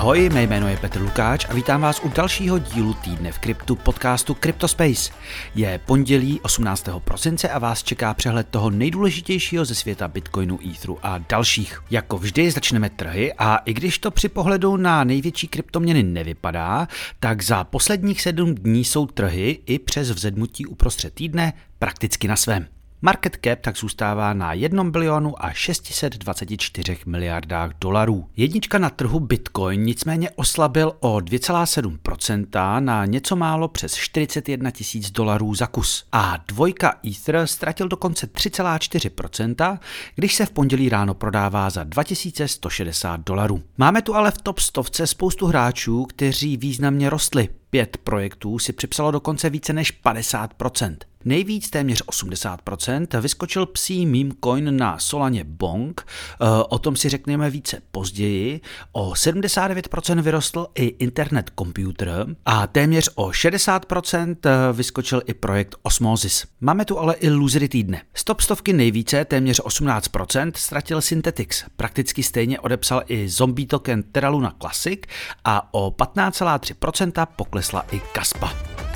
Ahoj, mé jméno je Petr Lukáč a vítám vás u dalšího dílu týdne v kryptu podcastu CryptoSpace. Je pondělí 18. prosince a vás čeká přehled toho nejdůležitějšího ze světa Bitcoinu, Etheru a dalších. Jako vždy začneme trhy a i když to při pohledu na největší kryptoměny nevypadá, tak za posledních sedm dní jsou trhy i přes vzedmutí uprostřed týdne prakticky na svém. Market cap tak zůstává na 1 bilionu a 624 miliardách dolarů. Jednička na trhu Bitcoin nicméně oslabil o 2,7% na něco málo přes 41 tisíc dolarů za kus. A dvojka Ether ztratil dokonce 3,4%, když se v pondělí ráno prodává za 2160 dolarů. Máme tu ale v top stovce spoustu hráčů, kteří významně rostli. Pět projektů si připsalo dokonce více než 50%. Nejvíc téměř 80% vyskočil psí meme coin na Solaně Bong, eh, o tom si řekneme více později. O 79% vyrostl i Internet Computer a téměř o 60% eh, vyskočil i projekt Osmosis. Máme tu ale i losery týdne. Stop stovky nejvíce, téměř 18%, ztratil Synthetix. Prakticky stejně odepsal i zombie token Terra Luna Classic a o 15,3% poklesla i Kaspa.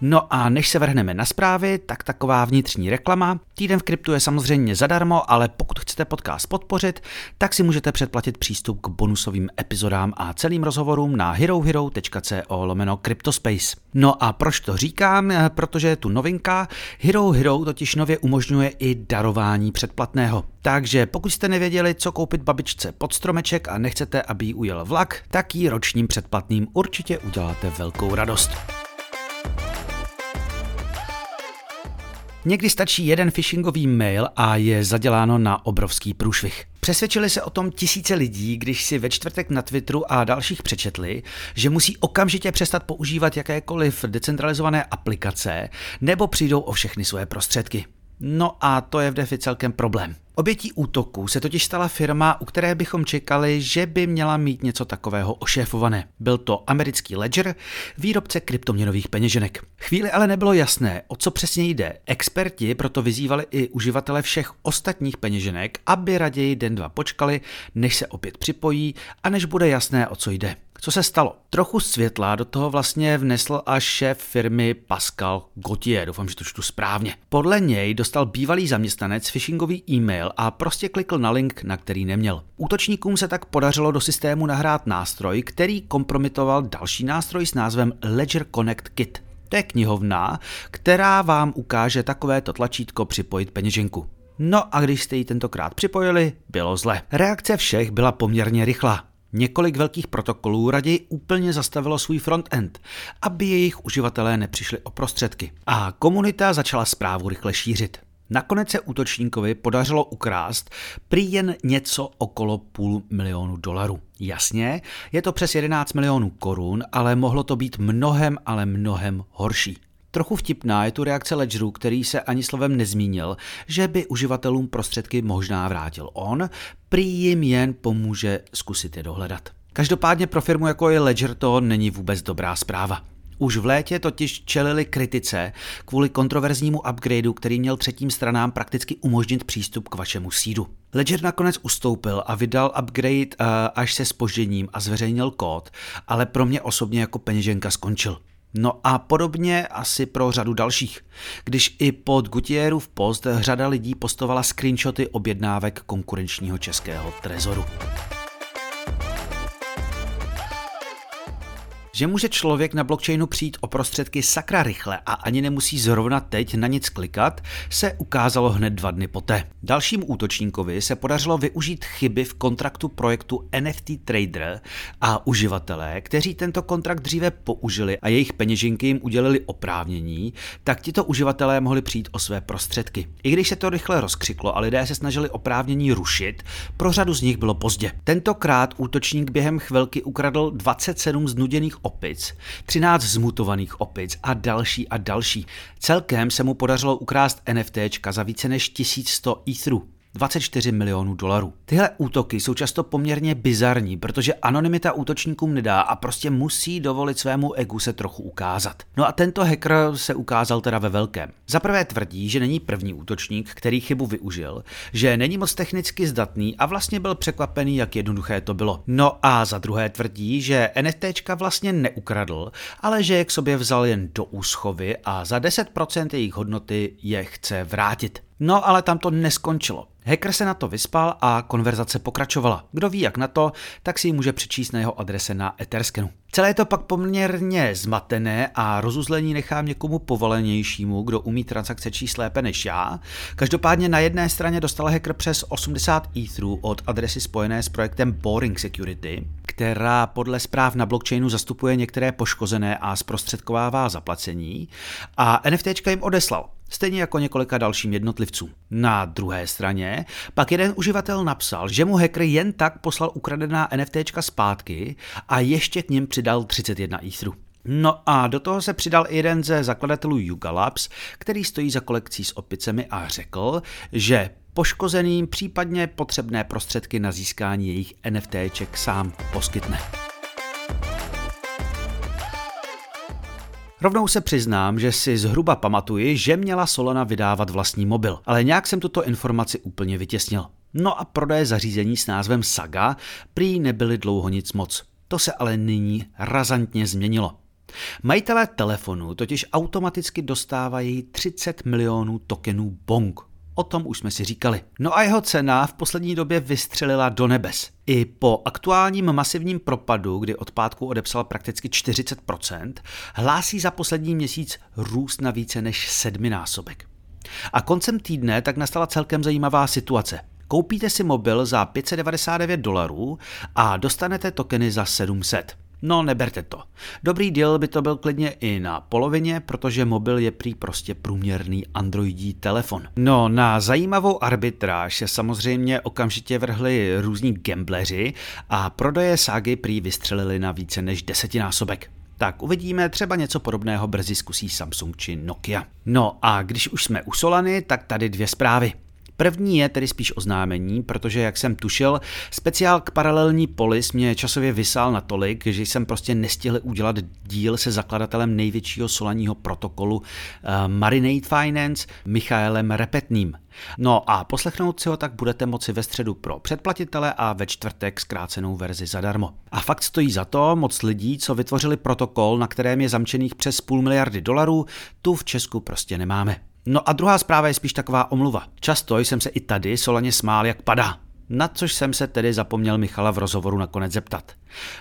No a než se vrhneme na zprávy, tak taková vnitřní reklama. Týden v kryptu je samozřejmě zadarmo, ale pokud chcete podcast podpořit, tak si můžete předplatit přístup k bonusovým epizodám a celým rozhovorům na herohero.co lomeno Cryptospace. No a proč to říkám? Protože je tu novinka. Hero Hero totiž nově umožňuje i darování předplatného. Takže pokud jste nevěděli, co koupit babičce pod stromeček a nechcete, aby jí ujel vlak, tak jí ročním předplatným určitě uděláte velkou radost. Někdy stačí jeden phishingový mail a je zaděláno na obrovský průšvih. Přesvědčili se o tom tisíce lidí, když si ve čtvrtek na Twitteru a dalších přečetli, že musí okamžitě přestat používat jakékoliv decentralizované aplikace nebo přijdou o všechny svoje prostředky. No a to je v DeFi celkem problém. Obětí útoku se totiž stala firma, u které bychom čekali, že by měla mít něco takového ošéfované. Byl to americký Ledger, výrobce kryptoměnových peněženek. Chvíli ale nebylo jasné, o co přesně jde. Experti proto vyzývali i uživatele všech ostatních peněženek, aby raději den dva počkali, než se opět připojí a než bude jasné, o co jde. Co se stalo? Trochu světla do toho vlastně vnesl až šéf firmy Pascal Gauthier, doufám, že to čtu správně. Podle něj dostal bývalý zaměstnanec phishingový e-mail a prostě klikl na link, na který neměl. Útočníkům se tak podařilo do systému nahrát nástroj, který kompromitoval další nástroj s názvem Ledger Connect Kit. To je knihovna, která vám ukáže takovéto tlačítko připojit peněženku. No a když jste ji tentokrát připojili, bylo zle. Reakce všech byla poměrně rychlá. Několik velkých protokolů raději úplně zastavilo svůj frontend, aby jejich uživatelé nepřišli o prostředky. A komunita začala zprávu rychle šířit. Nakonec se útočníkovi podařilo ukrást prý jen něco okolo půl milionu dolarů. Jasně, je to přes 11 milionů korun, ale mohlo to být mnohem, ale mnohem horší. Trochu vtipná je tu reakce Ledgeru, který se ani slovem nezmínil, že by uživatelům prostředky možná vrátil on, prý jim jen pomůže zkusit je dohledat. Každopádně pro firmu jako je Ledger to není vůbec dobrá zpráva. Už v létě totiž čelili kritice kvůli kontroverznímu upgradeu, který měl třetím stranám prakticky umožnit přístup k vašemu sídu. Ledger nakonec ustoupil a vydal upgrade uh, až se spožděním a zveřejnil kód, ale pro mě osobně jako peněženka skončil. No a podobně asi pro řadu dalších. Když i pod Gutierův post řada lidí postovala screenshoty objednávek konkurenčního českého trezoru. Že může člověk na blockchainu přijít o prostředky sakra rychle a ani nemusí zrovna teď na nic klikat, se ukázalo hned dva dny poté. Dalším útočníkovi se podařilo využít chyby v kontraktu projektu NFT Trader a uživatelé, kteří tento kontrakt dříve použili a jejich peněženky jim udělili oprávnění, tak tito uživatelé mohli přijít o své prostředky. I když se to rychle rozkřiklo a lidé se snažili oprávnění rušit, pro řadu z nich bylo pozdě. Tentokrát útočník během chvilky ukradl 27 znuděných opic, 13 zmutovaných opic a další a další. Celkem se mu podařilo ukrást NFTčka za více než 1100 Etherů. 24 milionů dolarů. Tyhle útoky jsou často poměrně bizarní, protože anonymita útočníkům nedá a prostě musí dovolit svému egu se trochu ukázat. No a tento hacker se ukázal teda ve velkém. Za prvé tvrdí, že není první útočník, který chybu využil, že není moc technicky zdatný a vlastně byl překvapený, jak jednoduché to bylo. No a za druhé tvrdí, že NFTčka vlastně neukradl, ale že je k sobě vzal jen do úschovy a za 10% jejich hodnoty je chce vrátit. No ale tam to neskončilo. Hacker se na to vyspal a konverzace pokračovala. Kdo ví jak na to, tak si ji může přečíst na jeho adrese na Etherscanu. Celé je to pak poměrně zmatené a rozuzlení nechám někomu povolenějšímu, kdo umí transakce číst lépe než já. Každopádně na jedné straně dostal hacker přes 80 etherů od adresy spojené s projektem Boring Security, která podle zpráv na blockchainu zastupuje některé poškozené a zprostředkovává zaplacení a NFTčka jim odeslal stejně jako několika dalším jednotlivcům. Na druhé straně pak jeden uživatel napsal, že mu hacker jen tak poslal ukradená NFTčka zpátky a ještě k ním přidal 31 Etherů. No a do toho se přidal i jeden ze zakladatelů Yuga Labs, který stojí za kolekcí s opicemi a řekl, že poškozeným případně potřebné prostředky na získání jejich NFTček sám poskytne. Rovnou se přiznám, že si zhruba pamatuji, že měla Solana vydávat vlastní mobil, ale nějak jsem tuto informaci úplně vytěsnil. No a prodeje zařízení s názvem Saga prý nebyly dlouho nic moc. To se ale nyní razantně změnilo. Majitelé telefonu totiž automaticky dostávají 30 milionů tokenů Bong, O tom už jsme si říkali. No a jeho cena v poslední době vystřelila do nebes. I po aktuálním masivním propadu, kdy od pátku odepsal prakticky 40%, hlásí za poslední měsíc růst na více než sedminásobek. A koncem týdne tak nastala celkem zajímavá situace. Koupíte si mobil za 599 dolarů a dostanete tokeny za 700. No, neberte to. Dobrý deal by to byl klidně i na polovině, protože mobil je prý prostě průměrný androidí telefon. No, na zajímavou arbitráž se samozřejmě okamžitě vrhli různí gambleři a prodeje ságy prý vystřelili na více než desetinásobek. Tak uvidíme, třeba něco podobného brzy zkusí Samsung či Nokia. No a když už jsme u Solany, tak tady dvě zprávy. První je tedy spíš oznámení, protože jak jsem tušil, speciál k paralelní polis mě časově vysál natolik, že jsem prostě nestihl udělat díl se zakladatelem největšího solaního protokolu uh, Marinate Finance Michaelem Repetným. No a poslechnout si ho tak budete moci ve středu pro předplatitele a ve čtvrtek zkrácenou verzi zadarmo. A fakt stojí za to, moc lidí, co vytvořili protokol, na kterém je zamčených přes půl miliardy dolarů, tu v Česku prostě nemáme. No a druhá zpráva je spíš taková omluva. Často jsem se i tady Solaně smál, jak padá. Na což jsem se tedy zapomněl Michala v rozhovoru nakonec zeptat.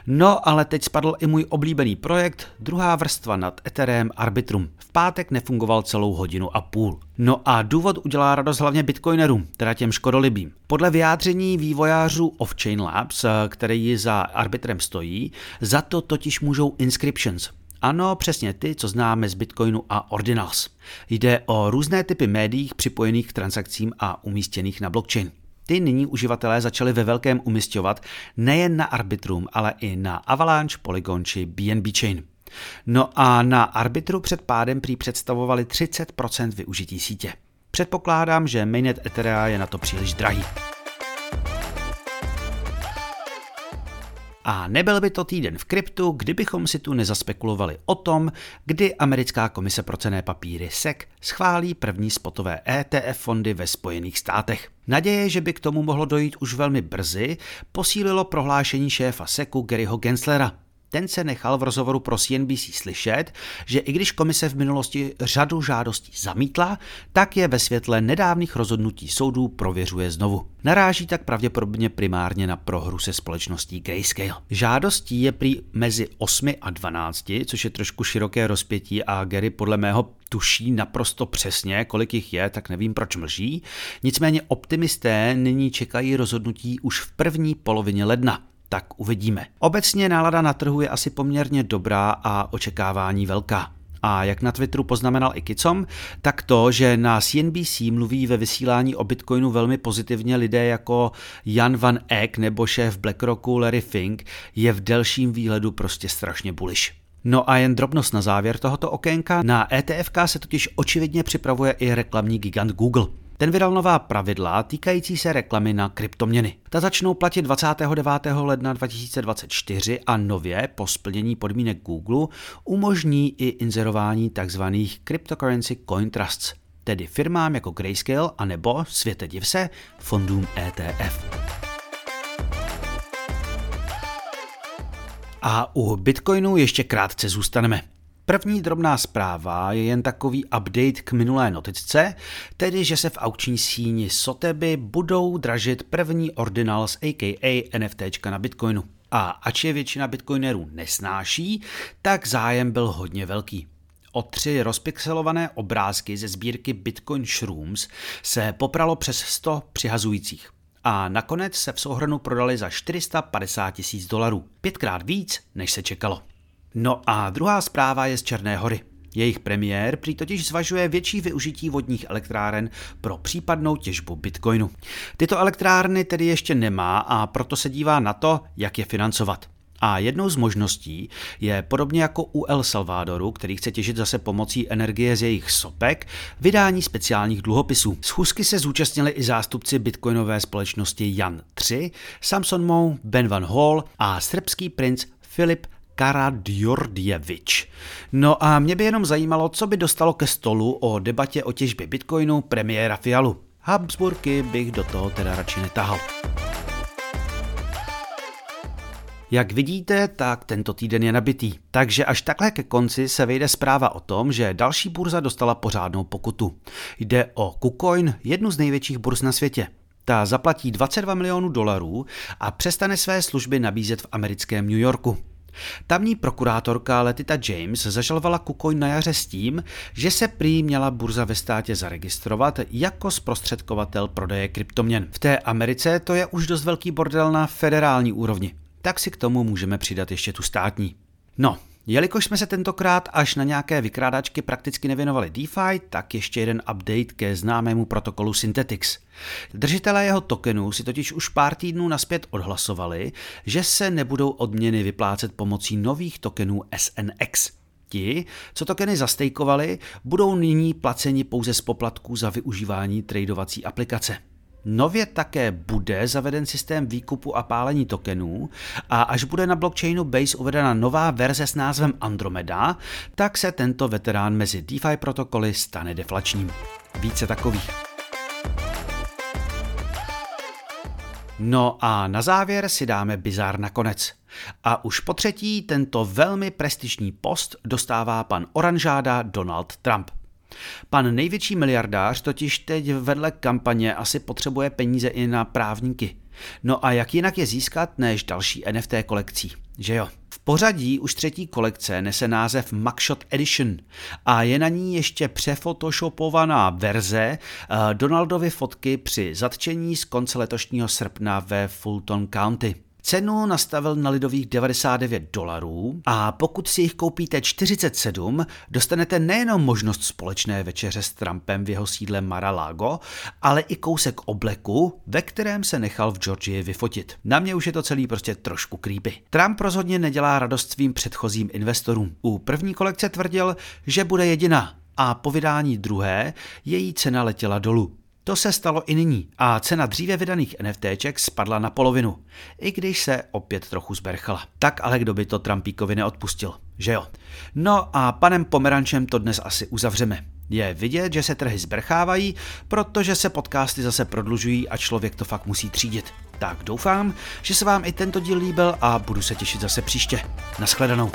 No, ale teď spadl i můj oblíbený projekt, druhá vrstva nad Ethereum Arbitrum. V pátek nefungoval celou hodinu a půl. No a důvod udělá radost hlavně bitcoinerům, teda těm škodolibým. Podle vyjádření vývojářů Offchain Labs, který za Arbitrem stojí, za to totiž můžou inscriptions, ano, přesně ty, co známe z Bitcoinu a Ordinals. Jde o různé typy médií připojených k transakcím a umístěných na blockchain. Ty nyní uživatelé začali ve velkém umistovat nejen na Arbitrum, ale i na Avalanche, Polygon či BNB Chain. No a na Arbitru před pádem prý představovali 30% využití sítě. Předpokládám, že mainnet Etherea je na to příliš drahý. A nebyl by to týden v kryptu, kdybychom si tu nezaspekulovali o tom, kdy americká komise pro cené papíry SEC schválí první spotové ETF fondy ve Spojených státech. Naděje, že by k tomu mohlo dojít už velmi brzy, posílilo prohlášení šéfa SECu Garyho Genslera. Ten se nechal v rozhovoru pro CNBC slyšet, že i když komise v minulosti řadu žádostí zamítla, tak je ve světle nedávných rozhodnutí soudů prověřuje znovu. Naráží tak pravděpodobně primárně na prohru se společností Grayscale. Žádostí je prý mezi 8 a 12, což je trošku široké rozpětí a Gary podle mého tuší naprosto přesně, kolik jich je, tak nevím, proč mlží. Nicméně optimisté nyní čekají rozhodnutí už v první polovině ledna tak uvidíme. Obecně nálada na trhu je asi poměrně dobrá a očekávání velká. A jak na Twitteru poznamenal i Kicom, tak to, že na CNBC mluví ve vysílání o Bitcoinu velmi pozitivně lidé jako Jan Van Eck nebo šéf BlackRocku Larry Fink, je v delším výhledu prostě strašně bullish. No a jen drobnost na závěr tohoto okénka, na ETFK se totiž očividně připravuje i reklamní gigant Google. Ten vydal nová pravidla týkající se reklamy na kryptoměny. Ta začnou platit 29. ledna 2024 a nově po splnění podmínek Google umožní i inzerování tzv. cryptocurrency coin trusts, tedy firmám jako Grayscale a nebo, světe div se, fondům ETF. A u Bitcoinu ještě krátce zůstaneme. První drobná zpráva je jen takový update k minulé notice, tedy že se v aukční síni Soteby budou dražit první ordinals aka NFT na Bitcoinu. A ač je většina bitcoinerů nesnáší, tak zájem byl hodně velký. O tři rozpixelované obrázky ze sbírky Bitcoin Shrooms se popralo přes 100 přihazujících. A nakonec se v souhrnu prodali za 450 tisíc dolarů. Pětkrát víc, než se čekalo. No a druhá zpráva je z Černé hory. Jejich premiér prý totiž zvažuje větší využití vodních elektráren pro případnou těžbu bitcoinu. Tyto elektrárny tedy ještě nemá a proto se dívá na to, jak je financovat. A jednou z možností je podobně jako u El Salvadoru, který chce těžit zase pomocí energie z jejich sopek, vydání speciálních dluhopisů. Schůzky se zúčastnili i zástupci bitcoinové společnosti Jan 3, Samson Mou, Ben Van Hall a srbský princ Filip Karadjordjevič. No a mě by jenom zajímalo, co by dostalo ke stolu o debatě o těžbě bitcoinu premiéra Fialu. Habsburky bych do toho teda radši netahal. Jak vidíte, tak tento týden je nabitý. Takže až takhle ke konci se vejde zpráva o tom, že další burza dostala pořádnou pokutu. Jde o KuCoin, jednu z největších burz na světě. Ta zaplatí 22 milionů dolarů a přestane své služby nabízet v americkém New Yorku. Tamní prokurátorka Letita James zažalovala KuCoin na jaře s tím, že se prý měla burza ve státě zaregistrovat jako zprostředkovatel prodeje kryptoměn. V té Americe to je už dost velký bordel na federální úrovni tak si k tomu můžeme přidat ještě tu státní. No, Jelikož jsme se tentokrát až na nějaké vykrádačky prakticky nevěnovali DeFi, tak ještě jeden update ke známému protokolu Synthetix. Držitelé jeho tokenů si totiž už pár týdnů naspět odhlasovali, že se nebudou odměny vyplácet pomocí nových tokenů SNX. Ti, co tokeny zastejkovali, budou nyní placeni pouze z poplatků za využívání tradovací aplikace. Nově také bude zaveden systém výkupu a pálení tokenů a až bude na blockchainu Base uvedena nová verze s názvem Andromeda, tak se tento veterán mezi DeFi protokoly stane deflačním. Více takových. No a na závěr si dáme bizár nakonec. A už po třetí tento velmi prestižní post dostává pan oranžáda Donald Trump. Pan největší miliardář totiž teď vedle kampaně asi potřebuje peníze i na právníky. No a jak jinak je získat než další NFT kolekcí, že jo? V pořadí už třetí kolekce nese název Mugshot Edition a je na ní ještě přefotoshopovaná verze eh, Donaldovy fotky při zatčení z konce letošního srpna ve Fulton County. Cenu nastavil na lidových 99 dolarů a pokud si jich koupíte 47, dostanete nejenom možnost společné večeře s Trumpem v jeho sídle Mar-a-Lago, ale i kousek obleku, ve kterém se nechal v Georgii vyfotit. Na mě už je to celý prostě trošku creepy. Trump rozhodně nedělá radost svým předchozím investorům. U první kolekce tvrdil, že bude jediná a po vydání druhé její cena letěla dolů. To se stalo i nyní a cena dříve vydaných NFTček spadla na polovinu, i když se opět trochu zberchala. Tak ale kdo by to Trumpíkovi neodpustil, že jo? No a panem Pomerančem to dnes asi uzavřeme. Je vidět, že se trhy zbrchávají, protože se podcasty zase prodlužují a člověk to fakt musí třídit. Tak doufám, že se vám i tento díl líbil a budu se těšit zase příště. Naschledanou.